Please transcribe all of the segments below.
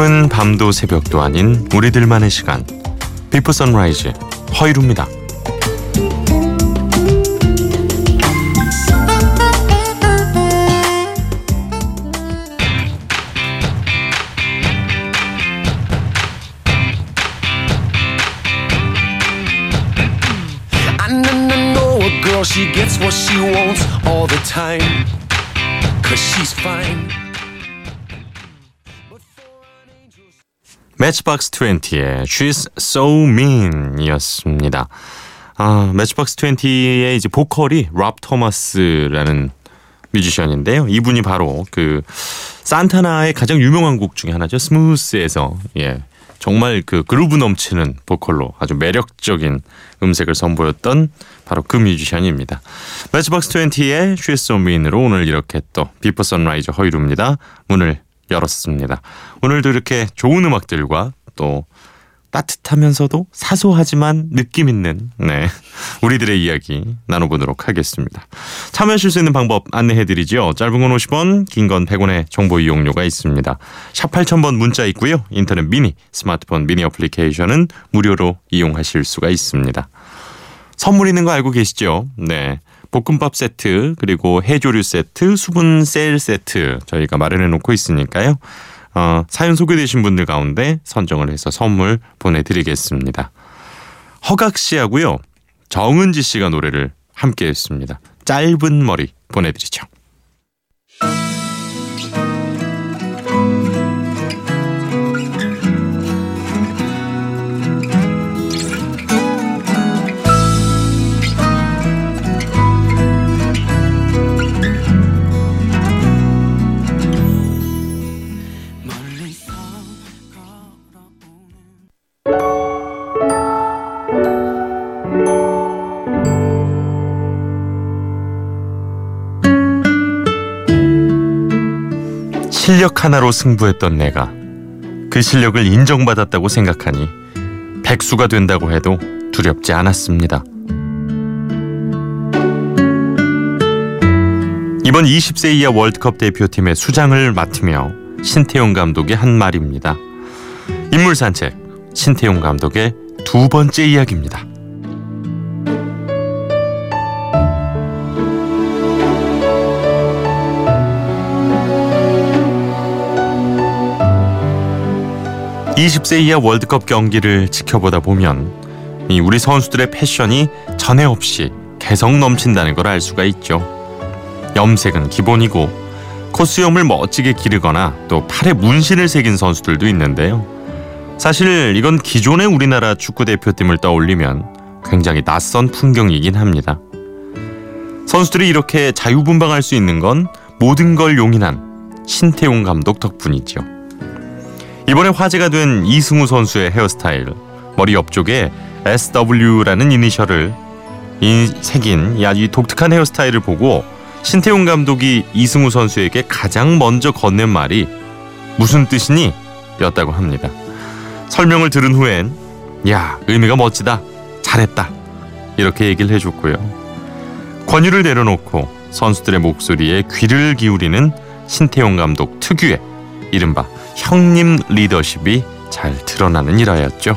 지금은 밤도 새벽도 아닌 우리들만의 시간. 비포 선라이즈 허이루입니다. I know, I know a girl, she gets what she wants all the time. Cause she's fine. 매치박스 20의 She's So Mean이었습니다. 아, 매치박스 20의 이제 보컬이 랍 토마스라는 뮤지션인데요. 이분이 바로 그 산타나의 가장 유명한 곡 중에 하나죠. 스무스에서 예. 정말 그 그루브 넘치는 보컬로 아주 매력적인 음색을 선보였던 바로 그 뮤지션입니다. 매치박스 20의 She's So Mean으로 오늘 이렇게 또 비포 선라이즈 허일후입니다. 문을 열었습니다. 오늘도 이렇게 좋은 음악들과 또 따뜻하면서도 사소하지만 느낌 있는 네 우리들의 이야기 나눠보도록 하겠습니다. 참여하실 수 있는 방법 안내해드리죠. 짧은 건 50원, 긴 건 100원의 정보 이용료가 있습니다. 샵 8000번 문자 있고요. 인터넷 미니, 스마트폰 미니 어플리케이션은 무료로 이용하실 수가 있습니다. 선물 있는 거 알고 계시죠? 네. 볶음밥 세트 그리고 해조류 세트 수분 셀 세트 저희가 마련해 놓고 있으니까요. 어, 사연 소개되신 분들 가운데 선정을 해서 선물 보내드리겠습니다. 허각 씨하고요. 정은지 씨가 노래를 함께 했습니다. 짧은 머리 보내드리죠. 하나로 승부했던 내가 그 실력을 인정받았다고 생각하니 백수가 된다고 해도 두렵지 않았습니다. 이번 20세 이하 월드컵 대표팀의 수장을 맡으며 신태용 감독의 한 말입니다. 인물 산책 신태용 감독의 두 번째 이야기입니다. (20세) 이하 월드컵 경기를 지켜보다 보면 이 우리 선수들의 패션이 전에 없이 개성 넘친다는 걸 알 수가 있죠. 염색은 기본이고 코스염을 멋지게 기르거나 또 팔에 문신을 새긴 선수들도 있는데요. 사실 이건 기존의 우리나라 축구 대표팀을 떠올리면 굉장히 낯선 풍경이긴 합니다. 선수들이 이렇게 자유분방할 수 있는 건 모든 걸 용인한 신태용 감독 덕분이죠. 이번에 화제가 된 이승우 선수의 헤어스타일 머리 옆쪽에 SW라는 이니셜을 이 새긴 이 독특한 헤어스타일을 보고 신태용 감독이 이승우 선수에게 가장 먼저 건넨 말이 무슨 뜻이니? 였다고 합니다. 설명을 들은 후엔 야 의미가 멋지다 잘했다 이렇게 얘기를 해줬고요. 권유를 내려놓고 선수들의 목소리에 귀를 기울이는 신태용 감독 특유의 이른바 형님 리더십이 잘 드러나는 일화였죠.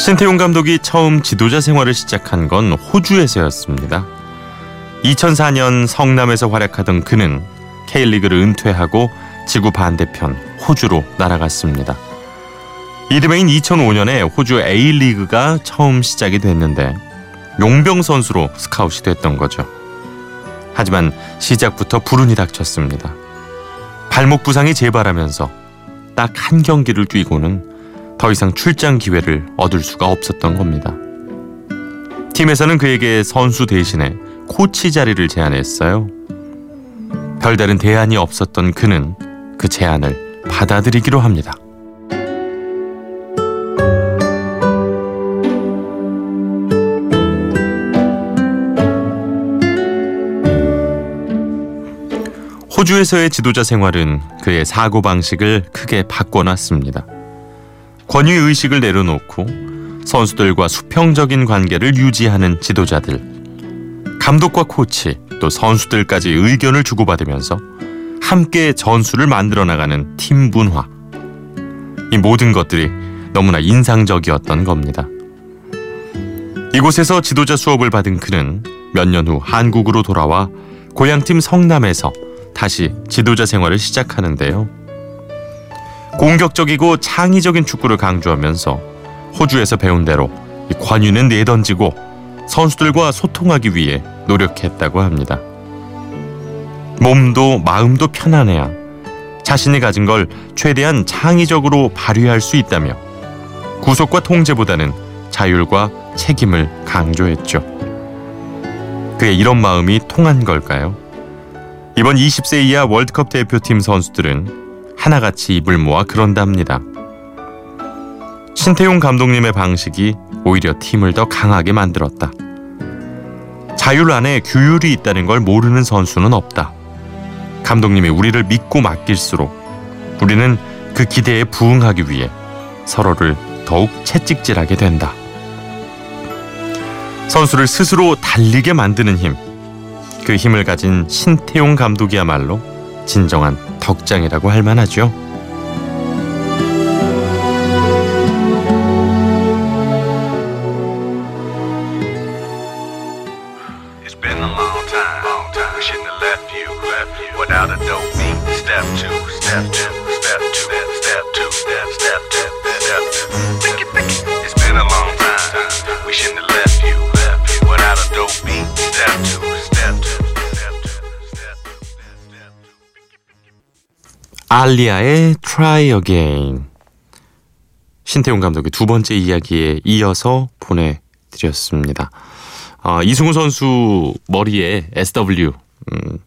신태용 감독이 처음 지도자 생활을 시작한 건 호주에서였습니다. 2004년 성남에서 활약하던 그는 K리그를 은퇴하고 지구 반대편 호주로 날아갔습니다. 이듬해인 2005년에 호주 A리그가 처음 시작이 됐는데 용병 선수로 스카웃이 됐던 거죠. 하지만 시작부터 불운이 닥쳤습니다. 발목 부상이 재발하면서 딱 한 경기를 뛰고는 더 이상 출장 기회를 얻을 수가 없었던 겁니다. 팀에서는 그에게 선수 대신에 코치 자리를 제안했어요. 별다른 대안이 없었던 그는 그 제안을 받아들이기로 합니다. 호주에서의 지도자 생활은 그의 사고방식을 크게 바꿔놨습니다. 권위 의식을 내려놓고 선수들과 수평적인 관계를 유지하는 지도자들, 감독과 코치, 또 선수들까지 의견을 주고받으면서 함께 전술을 만들어 나가는 팀 분화. 이 모든 것들이 너무나 인상적이었던 겁니다. 이곳에서 지도자 수업을 받은 그는 몇 년 후 한국으로 돌아와 고향팀 성남에서 다시 지도자 생활을 시작하는데요. 공격적이고 창의적인 축구를 강조하면서 호주에서 배운 대로 관유는 내던지고 선수들과 소통하기 위해 노력했다고 합니다. 몸도 마음도 편안해야 자신이 가진 걸 최대한 창의적으로 발휘할 수 있다며 구속과 통제보다는 자율과 책임을 강조했죠. 그의 이런 마음이 통한 걸까요? 이번 20세 이하 월드컵 대표팀 선수들은 하나같이 입을 모아 그런답니다. 신태용 감독님의 방식이 오히려 팀을 더 강하게 만들었다. 자율 안에 규율이 있다는 걸 모르는 선수는 없다. 감독님이 우리를 믿고 맡길수록 우리는 그 기대에 부응하기 위해 서로를 더욱 채찍질하게 된다. 선수를 스스로 달리게 만드는 힘. 그 힘을 가진 신태용 감독이야말로 진정한 덕장이라고 할 만하죠. 알리아의 Try Again. 신태용 감독의 두 번째 이야기에 이어서 보내드렸습니다. 아, 이승우 선수 머리에 SW 음,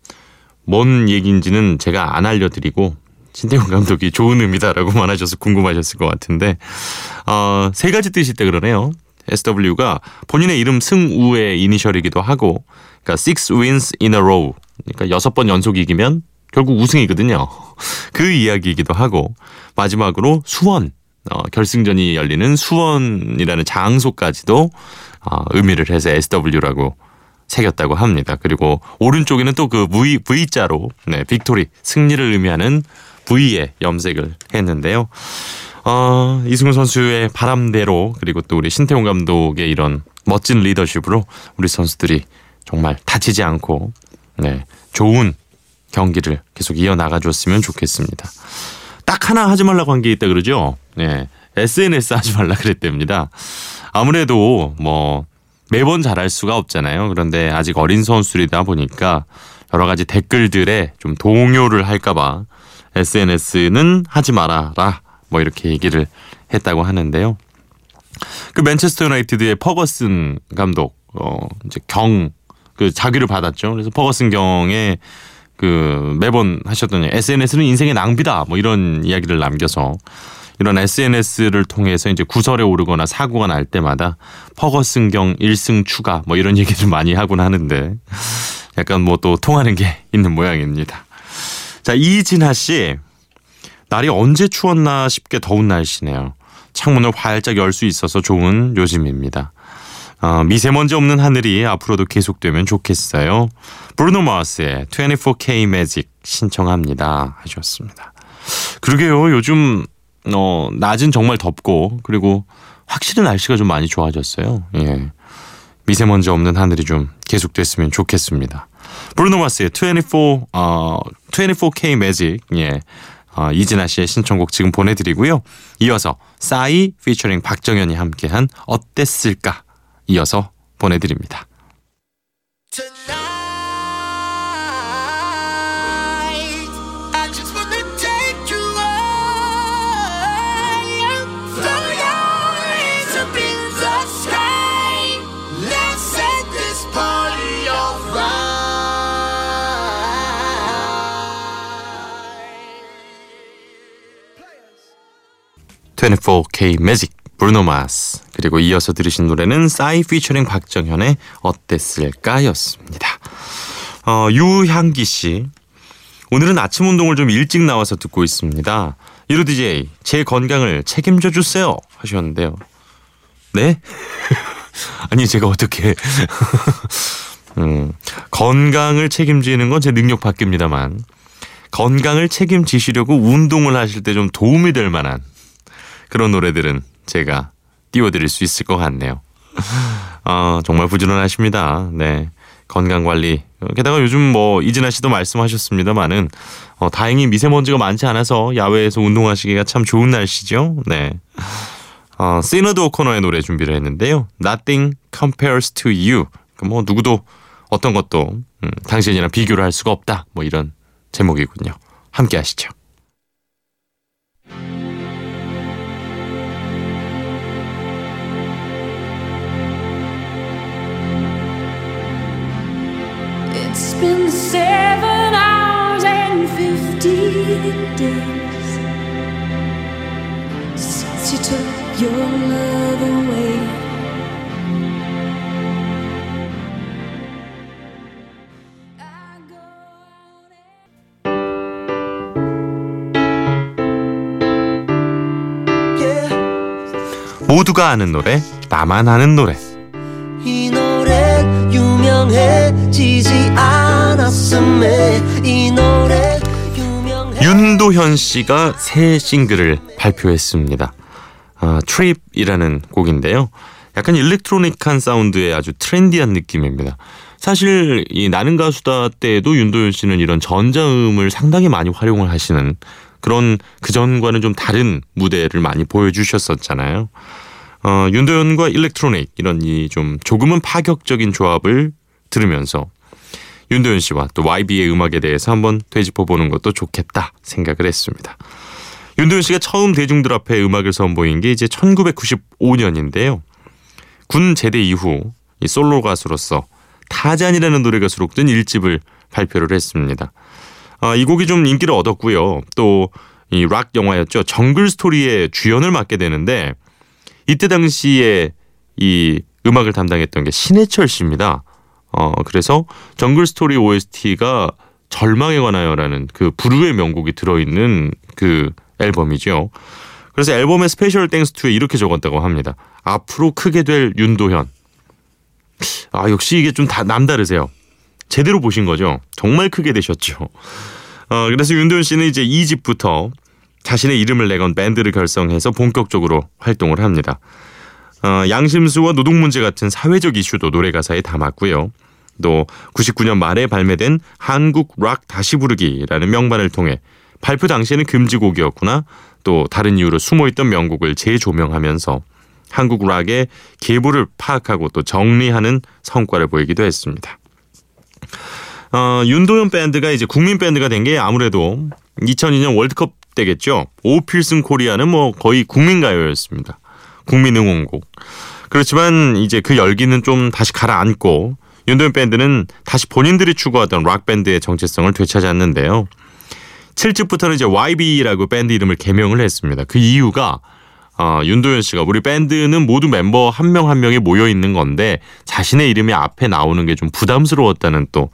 뭔 얘기인지는 제가 안 알려드리고 신태용 감독이 좋은 의미다라고만 하셔서 궁금하셨을 것 같은데 어, 세 가지 뜻이 있다 그러네요. SW가 본인의 이름 승우의 이니셜이기도 하고 그러니까 six wins in a row 그러니까 여섯 번 연속 이기면 결국 우승이거든요. 그 이야기이기도 하고 마지막으로 수원 어, 결승전이 열리는 수원이라는 장소까지도 어, 의미를 해서 SW라고 새겼다고 합니다. 그리고 오른쪽에는 또 그 V V자로 네, 빅토리 승리를 의미하는 V에 염색을 했는데요. 어, 이승우 선수의 바람대로 그리고 또 우리 신태용 감독의 이런 멋진 리더십으로 우리 선수들이 정말 다치지 않고 네, 좋은 경기를 계속 이어나가 줬으면 좋겠습니다. 딱 하나 하지 말라고 한 게 있다 그러죠. 네. SNS 하지 말라 그랬답니다. 아무래도 뭐 매번 잘할 수가 없잖아요. 그런데 아직 어린 선수이다 보니까 여러 가지 댓글들에 좀 동요를 할까봐 SNS는 하지 말아라 뭐 이렇게 얘기를 했다고 하는데요. 그 맨체스터 유나이티드의 퍼거슨 감독 어 이제 경 그 자기를 받았죠. 그래서 퍼거슨 경의 그 매번 하셨던 SNS는 인생의 낭비다 뭐 이런 이야기를 남겨서 이런 SNS를 통해서 이제 구설에 오르거나 사고가 날 때마다 퍼거슨경 1승 추가 뭐 이런 얘기를 많이 하곤 하는데 약간 뭐 또 통하는 게 있는 모양입니다. 자 이진하 씨 날이 언제 추웠나 싶게 더운 날씨네요. 창문을 활짝 열 수 있어서 좋은 요즘입니다. 어, 미세먼지 없는 하늘이 앞으로도 계속되면 좋겠어요. 브루노 마스의 24K 매직 신청합니다 하셨습니다. 그러게요. 요즘 어, 낮은 정말 덥고 그리고 확실히 날씨가 좀 많이 좋아졌어요. 예. 미세먼지 없는 하늘이 좀 계속됐으면 좋겠습니다. 브루노 마스의 24 어, 24K 매직 예. 어, 이진아 씨의 신청곡 지금 보내드리고요. 이어서 싸이 피처링 박정현이 함께한 어땠을까 이어서 보내드립니다. 24K 매직 브루노 마스 그리고 이어서 들으신 노래는 싸이 피처링 박정현의 어땠을까였습니다. 어, 유향기 씨 오늘은 아침 운동을 좀 일찍 나와서 듣고 있습니다. 이루 DJ 제 건강을 책임져 주세요 하셨는데요. 네? 아니 제가 어떻게 음, 건강을 책임지는 건 제 능력 밖입니다만 건강을 책임지시려고 운동을 하실 때 좀 도움이 될 만한 그런 노래들은 제가 띄워드릴 수 있을 것 같네요. 아, 정말 부지런하십니다. 네. 건강 관리. 게다가 요즘 뭐 이진아 씨도 말씀하셨습니다만은 어, 다행히 미세먼지가 많지 않아서 야외에서 운동하시기가 참 좋은 날씨죠. 네. 어, 시너드 오코너의 노래 준비를 했는데요. Nothing compares to you. 그뭐 누구도 어떤 것도 음, 당신이랑 비교를 할 수가 없다. 뭐 이런 제목이군요. 함께 하시죠. 모두가 아는 노래, 나만 아는 노래. 유명해지지 않았음에 이 노래 윤도현 씨가 새 싱글을 발표했습니다. 아, Trip이라는 곡인데요. 약간 electronic한 사운드의 아주 trendy한 느낌입니다. 사실 이 나는 가수다 때에도 윤도현 씨는 이런 전자음을 상당히 많이 활용을 하시는 그런 그전과는 좀 다른 무대를 많이 보여주셨었잖아요. 어, 윤도현과 일렉트로닉 이런 이 좀 조금은 파격적인 조합을 들으면서 윤도현 씨와 또 YB의 음악에 대해서 한번 되짚어 보는 것도 좋겠다 생각을 했습니다. 윤도현 씨가 처음 대중들 앞에 음악을 선보인 게 이제 1995년인데요. 군 제대 이후 이 솔로 가수로서 타잔이라는 노래가 수록된 1집을 발표를 했습니다. 아, 이 곡이 좀 인기를 얻었고요. 또 이 락 영화였죠. 정글 스토리의 주연을 맡게 되는데 이때 당시에 이 음악을 담당했던 게 신해철 씨입니다. 어, 그래서 정글 스토리 OST가 절망에 관하여라는 그 불후의 명곡이 들어있는 그 앨범이죠. 그래서 앨범의 Special Thanks to에 이렇게 적었다고 합니다. 앞으로 크게 될 윤도현. 아, 역시 이게 좀 다 남다르세요. 제대로 보신 거죠. 정말 크게 되셨죠. 어, 그래서 윤도현 씨는 이제 2집부터 자신의 이름을 내건 밴드를 결성해서 본격적으로 활동을 합니다. 어, 양심수와 노동 문제 같은 사회적 이슈도 노래 가사에 담았고요. 또 99년 말에 발매된 한국 락 다시 부르기라는 명반을 통해 발표 당시에는 금지곡이었구나 또 다른 이유로 숨어있던 명곡을 재조명하면서 한국 락의 계보를 파악하고 또 정리하는 성과를 보이기도 했습니다. 어, 윤도현 밴드가 이제 국민 밴드가 된 게 아무래도 2002년 월드컵 때겠죠. 오필승 코리아는 뭐 거의 국민 가요였습니다. 국민 응원곡. 그렇지만 이제 그 열기는 좀 다시 가라앉고 윤도현 밴드는 다시 본인들이 추구하던 락 밴드의 정체성을 되찾았는데요. 7집부터는 이제 YB라고 밴드 이름을 개명을 했습니다. 그 이유가 어, 윤도현 씨가 우리 밴드는 모두 멤버 한명한 명이 모여 있는 건데 자신의 이름이 앞에 나오는 게 좀 부담스러웠다는 또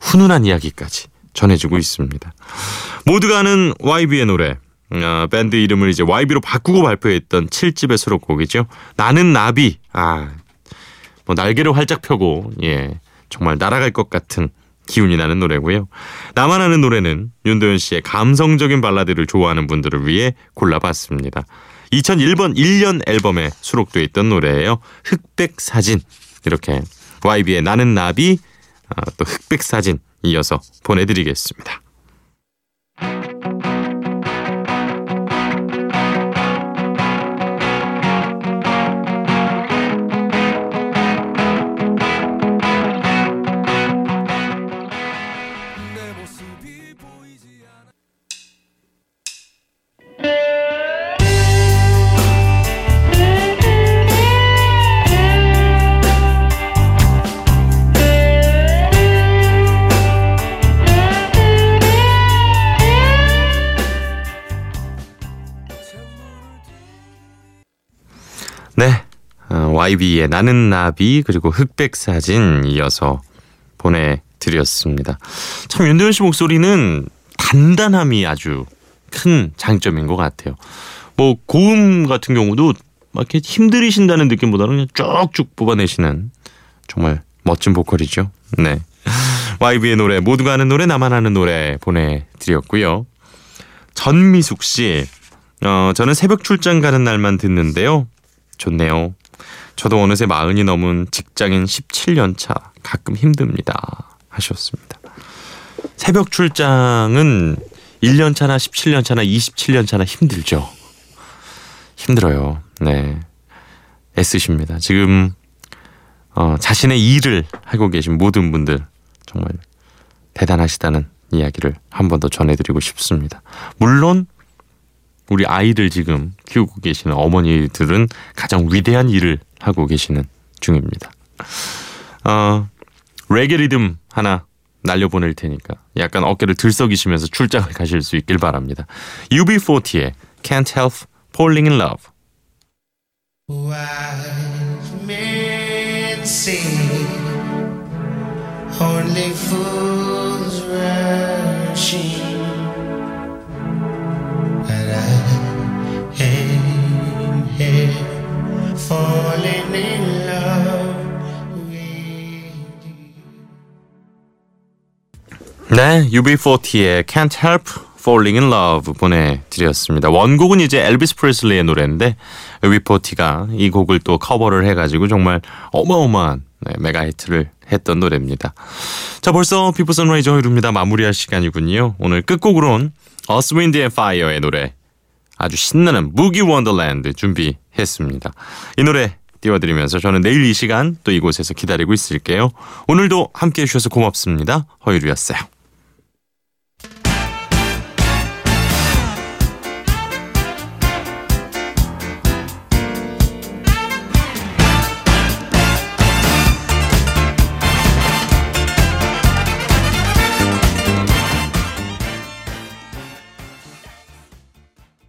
훈훈한 이야기까지 전해지고 있습니다. 모두가 아는 YB의 노래. 어, 밴드 이름을 이제 YB로 바꾸고 발표했던 7집의 수록곡이죠. 나는 나비. 아, 뭐 날개를 활짝 펴고 예 정말 날아갈 것 같은 기운이 나는 노래고요. 나만 아는 노래는 윤도현 씨의 감성적인 발라드를 좋아하는 분들을 위해 골라봤습니다. 2001번 1년 앨범에 수록되어 있던 노래예요. 흑백 사진 이렇게 YB의 나는 나비 아, 또 흑백 사진 이어서 보내드리겠습니다. 어, YB의 나는 나비 그리고 흑백 사진 이어서 보내드렸습니다. 참 윤도현 씨 목소리는 단단함이 아주 큰 장점인 것 같아요. 뭐 고음 같은 경우도 막 이렇게 힘들이신다는 느낌보다는 그냥 쭉쭉 뽑아내시는 정말 멋진 보컬이죠. 네. YB의 노래 모두가 아는 노래 나만 아는 노래 보내드렸고요. 전미숙 씨, 어, 저는 새벽 출장 가는 날만 듣는데요. 좋네요. 저도 어느새 마흔이 넘은 직장인 17년 차 가끔 힘듭니다. 하셨습니다. 새벽 출장은 1년 차나 17년 차나 27년 차나 힘들죠. 힘들어요. 네. 애쓰십니다. 지금 어, 자신의 일을 하고 계신 모든 분들 정말 대단하시다는 이야기를 한 번 더 전해드리고 싶습니다. 물론 우리 아이들 지금 키우고 계시는 어머니들은 가장 위대한 일을 하고 계시는 중입니다. 어, 레게 리듬 하나 날려보낼 테니까 약간 어깨를 들썩이시면서 출장을 가실 수 있길 바랍니다. UB40의 Can't Help Falling in Love. Only fools rush 네, UB40의 Can't Help Falling in Love 보내드렸습니다. 원곡은 이제 엘비스 프레슬리의 노래인데 UB40가 이 곡을 또 커버를 해가지고 정말 어마어마한 네, 메가 히트를 했던 노래입니다. 자, 벌써 비포 선라이즈 허일후입니다. 마무리할 시간이군요. 오늘 끝곡으론 Earth, Wind and Fire의 노래 아주 신나는 Boogie Wonderland 준비했습니다. 이 노래 띄워드리면서 저는 내일 이 시간 또 이곳에서 기다리고 있을게요. 오늘도 함께해 주셔서 고맙습니다. 허유루였어요.